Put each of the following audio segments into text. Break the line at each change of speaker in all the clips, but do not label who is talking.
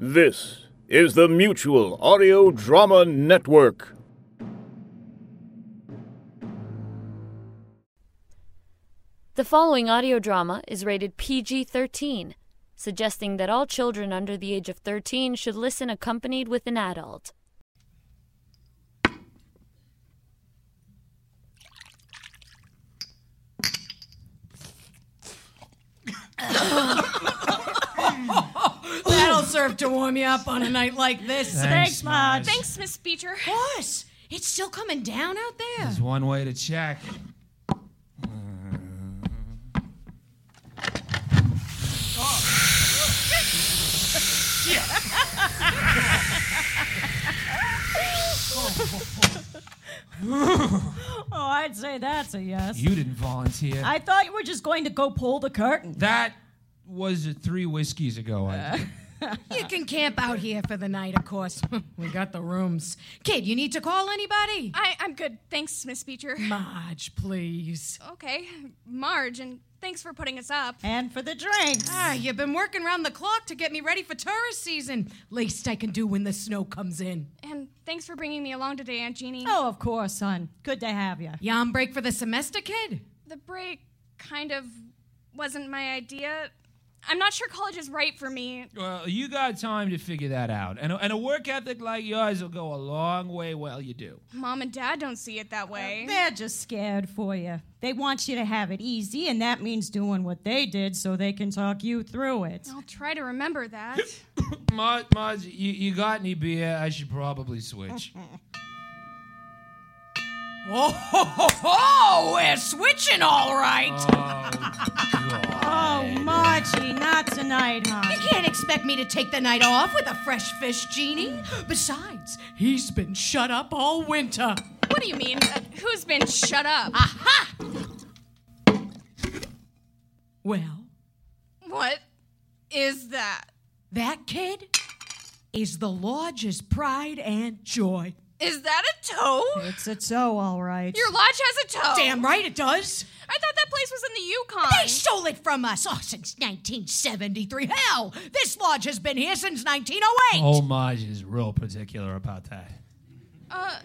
This is the Mutual Audio Drama Network.
The following audio drama is rated PG 13, suggesting that all children under the age of 13 should listen accompanied with an adult.
That'll serve to warm you up on a night like this.
Thanks, Marge.
Thanks, Miss Beecher.
Of course. It's still coming down out there.
There's one way to check.
Oh, I'd say that's a yes.
You didn't volunteer.
I thought you were just going to go pull the curtain.
that was uh, three whiskeys ago. I did.
You can camp out here for the night, of course. we got the rooms. Kid, you need to call anybody?
I, I'm good. Thanks, Miss Beecher.
Marge, please.
Okay, Marge, and thanks for putting us up.
And for the drinks.
Ah, you've been working round the clock to get me ready for tourist season. Least I can do when the snow comes in.
And thanks for bringing me along today, Aunt Jeannie.
Oh, of course, son. Good to have you.
You on break for the semester, kid?
The break kind of wasn't my idea. I'm not sure college is right for me.
well, you got time to figure that out. And a, and a work ethic like yours will go a long way while you do.
Mom and Dad don't see it that uh, way.
They're just scared for you. They want you to have it easy, and that means doing what they did so they can talk you through it.
I'll try to remember that.
Marge, Marge you, you got any beer? I should probably switch.
Oh, ho, ho, ho, we're switching all right.
Oh, Margie, not tonight, hon.
You can't expect me to take the night off with a fresh fish Jeannie. Besides, he's been shut up all winter.
what do you mean? Uh, who's been shut up?
Aha! Well,
what is that?
that kid is the lodge's pride and joy.
Is that a toe?
It's a toe, all right.
Your lodge has a toe.
Damn right it does.
I thought that place was in the Yukon.
They stole it from us oh, since 1973. Hell, this lodge has been here since 1908.
Oh, Marge is real particular about that.
Uh,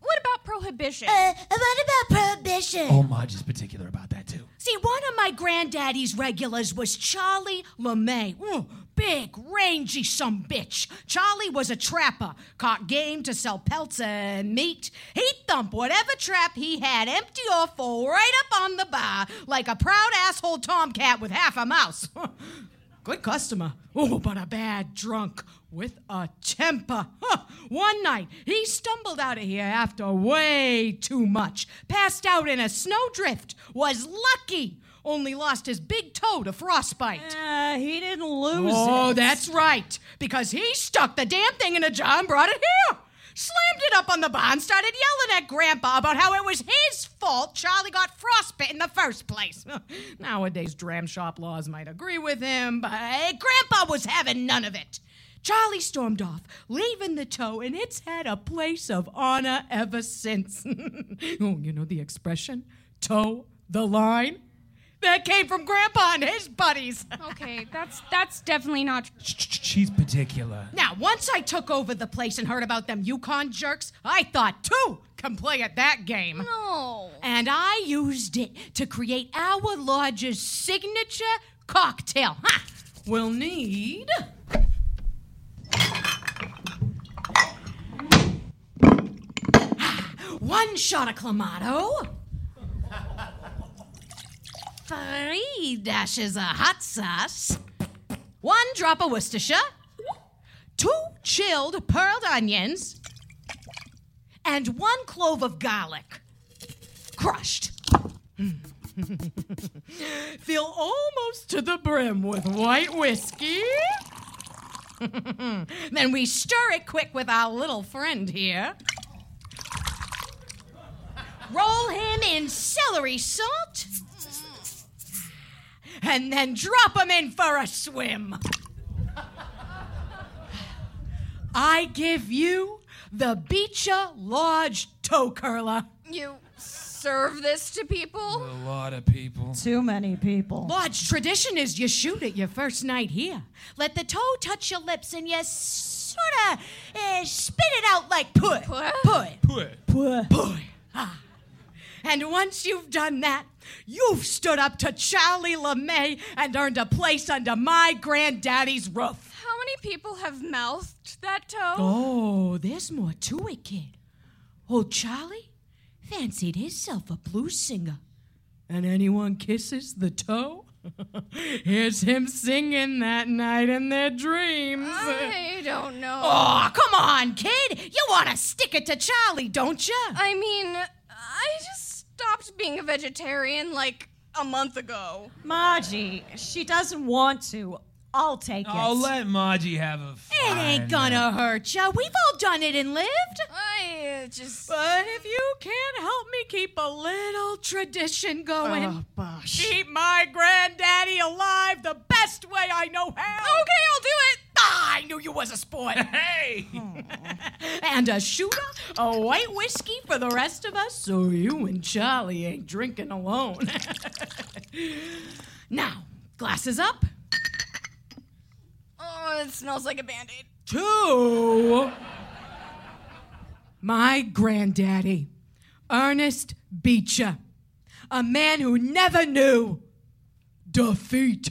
what about prohibition?
Uh, what about prohibition?
Oh, Marge is particular about that too.
See, one of my granddaddy's regulars was Charlie LeMay. Ooh, big, rangy some bitch. Charlie was a trapper, caught game to sell pelts and meat. He'd thump whatever trap he had, empty or full, right up on the bar, like a proud asshole tomcat with half a mouse. Good customer. Oh, but a bad drunk with a temper. Huh. One night, he stumbled out of here after way too much. Passed out in a snowdrift. Was lucky. Only lost his big toe to frostbite.
Uh, he didn't lose it.
Oh,
it.
that's right. Because he stuck the damn thing in a jar and brought it here. Slammed it up on the bar and started yelling at Grandpa about how it was his fault Charlie got frostbit in the first place. Nowadays, dram shop laws might agree with him, but Grandpa was having none of it. Charlie stormed off, leaving the toe, and it's had a place of honor ever since. oh, you know the expression? Toe the line? That came from Grandpa and his buddies.
okay, that's that's definitely not.
Sh- sh- She's particular.
Now, once I took over the place and heard about them Yukon jerks, I thought two can play at that game.
No.
And I used it to create our lodge's signature cocktail. Ha! We'll need. Ah, one shot of Clamato. Three dashes of hot sauce. One drop of Worcestershire. Two chilled pearled onions. And one clove of garlic. Crushed. Fill almost to the brim with white whiskey. then we stir it quick with our little friend here. Roll him in celery salt. And then drop him in for a swim. I give you the Beecher Lodge toe curler.
You serve this to people?
A lot of people.
Too many people.
Lodge tradition is you shoot it your first night here. Let the toe touch your lips and you sort of uh, spit it out like put.
Put?
Put.
Put.
Put.
Put. Ah. And once you've done that, you've stood up to Charlie LeMay and earned a place under my granddaddy's roof.
How many people have mouthed that toe?
Oh, there's more to it, kid. Old Charlie fancied himself a blues singer. And anyone kisses the toe? Here's him singing that night in their dreams.
I don't know.
Oh, come on, kid. You want to stick it to Charlie, don't you?
I mean, stopped being a vegetarian like a month ago.
Margie, she doesn't want to. I'll take it.
I'll let Margie have a
It ain't gonna hurt ya. We've all done it and lived.
I uh, just.
But if you can't help me keep a little tradition going,
Oh, bosh.
keep my granddaddy alive the best way I know how.
Okay, I'll do it.
Ah, I knew you was a sport.
Hey!
and a shooter, a white whiskey for the rest of us, so you and Charlie ain't drinking alone. now, glasses up.
Oh, it smells like a band aid.
Two. my granddaddy, Ernest Beecher, a man who never knew defeat.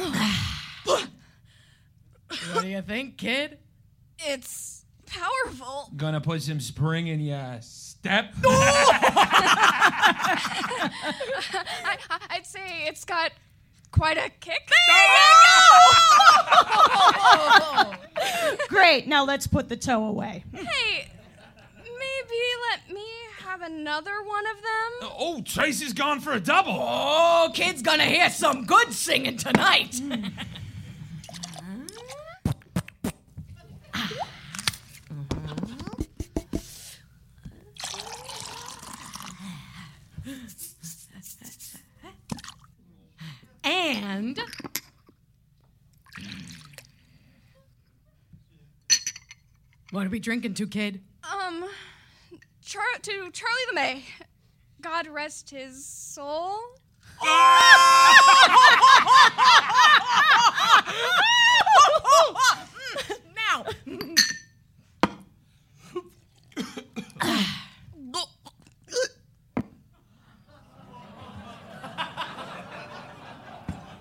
All right. what do you think, kid?
It's powerful.
Gonna put some spring in your step.
I, I, I'd say it's got quite a kick. There you go.
Great. Now let's put the toe away.
Hey, maybe let me have another one of them.
Oh, Tracy's gone for a double.
Oh, kid's gonna hear some good singing tonight. and what are we drinking to, kid?
Um, Char- to Charlie LeMay. God rest his soul.
now.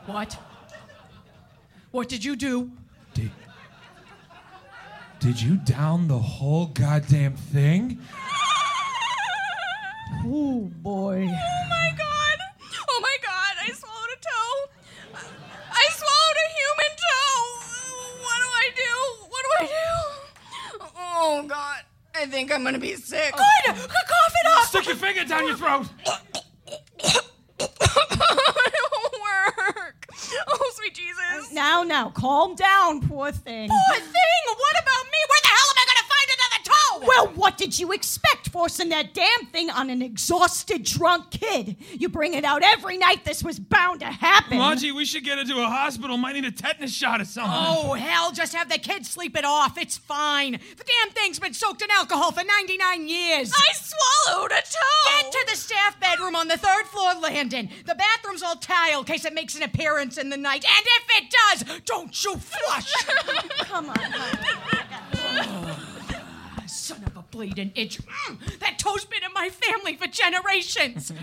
what? What did you do?
Did, did you down the whole goddamn thing?
Oh, boy.
Oh my god! Oh my god! I swallowed a toe. I swallowed a human toe. What do I do? What do I do? Oh god! I think I'm gonna be sick.
Good! Cough it up!
Stick your finger down your throat.
it won't work. Oh sweet Jesus!
Now, now, calm down, poor thing.
Poor thing! What about me? Where the hell am I gonna find another toe?
Well, what did you expect, forcing that damn thing on an exhausted, drunk kid? You bring it out every night. This was bound to happen.
Margie, we should get her to a hospital. Might need a tetanus shot or something.
Oh, hell, just have the kid sleep it off. It's fine. The damn thing's been soaked in alcohol for 99 years.
I swallowed a toe.
Get to the staff bedroom on the third floor landing. The bathroom's all tile in case it makes an appearance in the night. And if it does, don't you flush.
Come on, honey.
Son of a bleeding itch. Mm, that toe's been in my family for generations.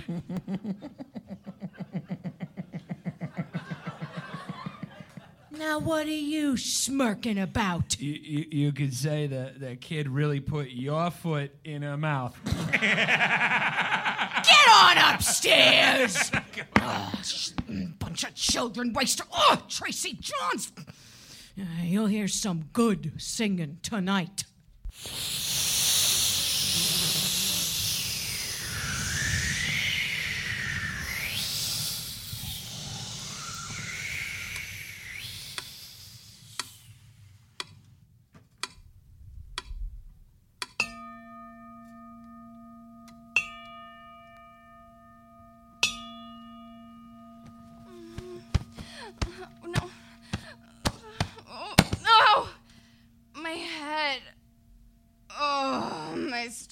now, what are you smirking about?
You, you, you could say that that kid really put your foot in her mouth.
Get on upstairs! oh, sh- bunch of children waster. Oh, Tracy Johns! Uh, you'll hear some good singing tonight.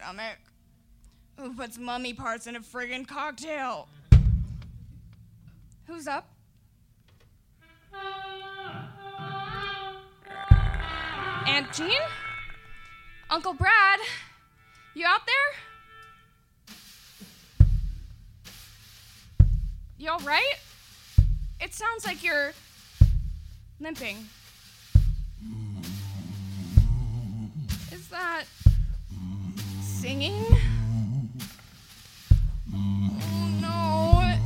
Stomach. Who puts mummy parts in a friggin' cocktail? Who's up? Aunt Jean? Uncle Brad? You out there? You alright? It sounds like you're limping. Is that singing? Oh no.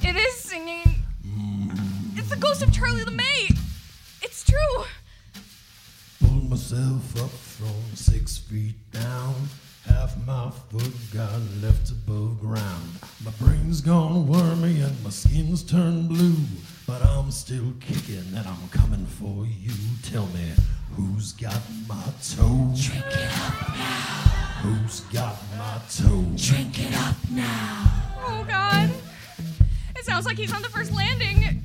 It is singing. It's the ghost of Charlie LeMay. It's true.
Pulled myself up from six feet down. Half my foot got left above ground. My brain's gone wormy and my skin's turned blue. But I'm still kicking and I'm coming for you. Tell me, who's got my toe? Drink it up now. Who's got my toe? Drink it up now.
Oh god. It sounds like he's on the first landing.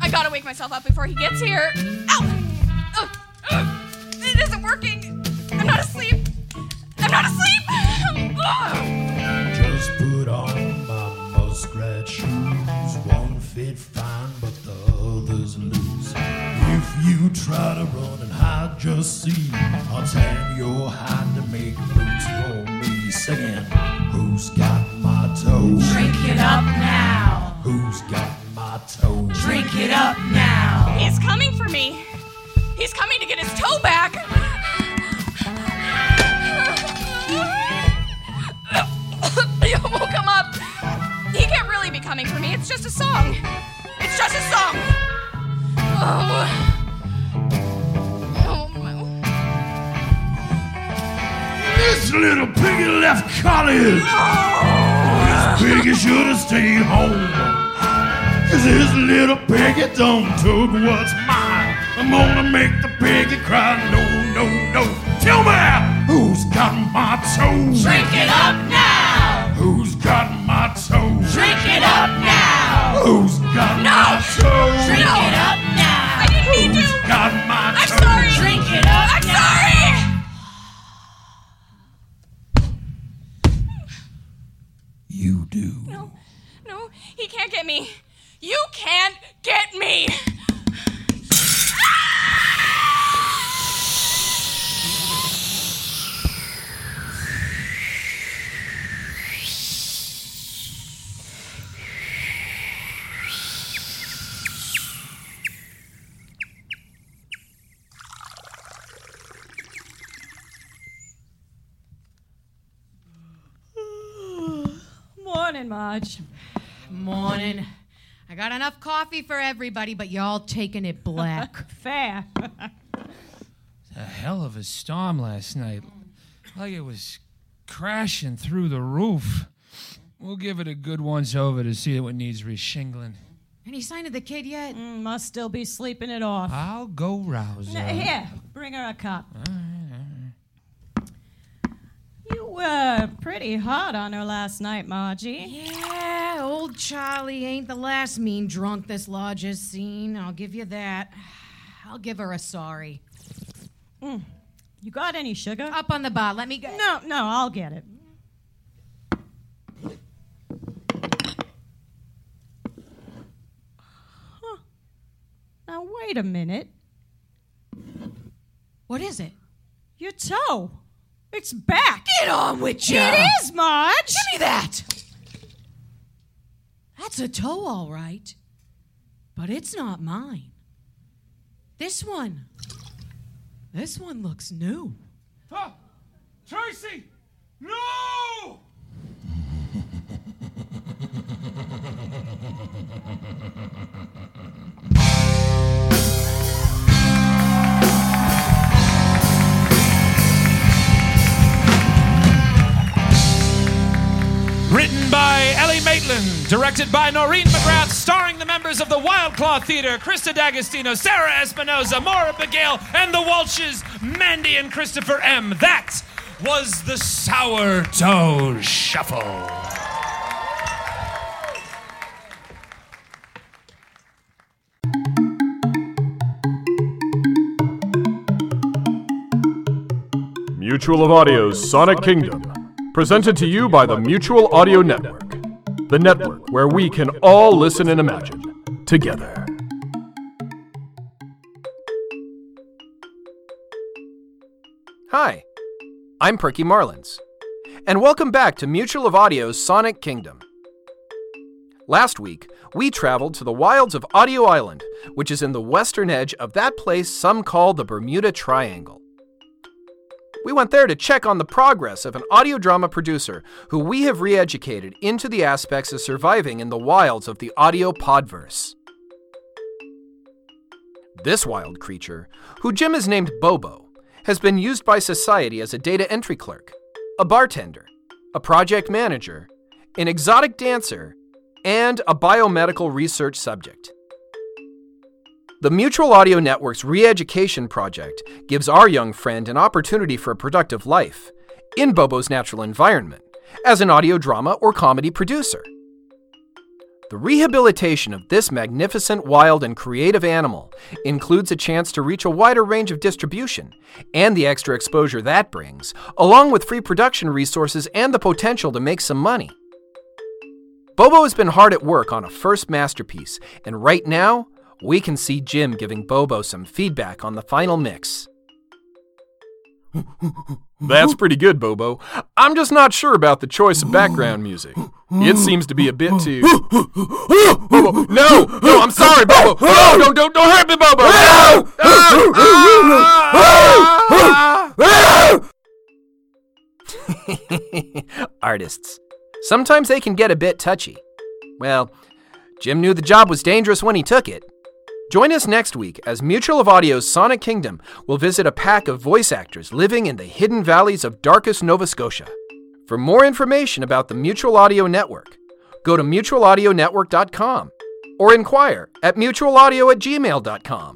I gotta wake myself up before he gets here. Ow! Ugh, ugh. It isn't working. I'm not asleep. I'm not asleep. Ugh.
Just put on my muskrat shoes. One fit fine, you try to run and hide, just see I'll tan your hide to make boots for me. Singing, who's got my toe?
Drink it up now.
Who's got my toe?
Drink it up now.
He's coming for me. He's coming to get his toe back. It won't come up. He can't really be coming for me. It's just a song. It's just a song. Oh,
This little piggy left college. This piggy should have stayed home. Cause this little piggy done took what's mine. I'm gonna make the piggy cry. No, no, no. Tell me, who's got my toe?
Drink it up now.
Who's got my toe?
Drink it up now.
Who's got my toe?
Drink it up
do.
No, no, he can't get me. You can't get me.
Morning, Marge.
Morning. I got enough coffee for everybody, but y'all taking it black.
Fair.
A hell of a storm last night. Like it was crashing through the roof. We'll give it a good once over to see what needs reshingling.
Any sign of the kid yet?
Mm, Must still be sleeping it off.
I'll go rouse her.
Here, bring her a cup. You were pretty hard on her last night, Margie.
Yeah, old Charlie ain't the last mean drunk this lodge has seen. I'll give you that. I'll give her a sorry. Mm.
You got any sugar?
Up on the bar. Let me go.
No, no, I'll get it. Huh. Now, wait a minute.
What is it?
Your toe. It's back.
Get on with you.
It is, Marge.
Give me that. That's a toe, all right. But it's not mine. This one. This one looks new.
Oh, Tracy! No! Written by Ellie Maitland, directed by Noreen McGrath, starring the members of the Wild Claw Theater, Krista D'Agostino, Sarah Espinoza, Maura Begale, and the Walshes, Mandy and Christopher M. That was the Sourdough Shuffle.
Mutual of Audio's Sonic Kingdom
Presented to you by the Mutual Audio Network, the network where we can all listen and imagine together.
Hi, I'm Perky Marlins, and welcome back to Mutual of Audio's Sonic Kingdom. Last week, we traveled to the wilds of Audio Island, which is in the western edge of that place some call the Bermuda Triangle. We went there to check on the progress of an audio drama producer who we have re educated into the aspects of surviving in the wilds of the audio podverse. This wild creature, who Jim has named Bobo, has been used by society as a data entry clerk, a bartender, a project manager, an exotic dancer, and a biomedical research subject. The Mutual Audio Network's re education project gives our young friend an opportunity for a productive life in Bobo's natural environment as an audio drama or comedy producer. The rehabilitation of this magnificent, wild, and creative animal includes a chance to reach a wider range of distribution and the extra exposure that brings, along with free production resources and the potential to make some money. Bobo has been hard at work on a first masterpiece, and right now, we can see Jim giving Bobo some feedback on the final mix.
That's pretty good, Bobo. I'm just not sure about the choice of background music. It seems to be a bit too. Bobo, no, no, I'm sorry, Bobo. No, don't, don't, don't hurt me, Bobo. No!
Artists. Sometimes they can get a bit touchy. Well, Jim knew the job was dangerous when he took it. Join us next week as Mutual of Audio's Sonic Kingdom will visit a pack of voice actors living in the hidden valleys of darkest Nova Scotia. For more information about the Mutual Audio Network, go to mutualaudionetwork.com or inquire at mutualaudio at gmail.com.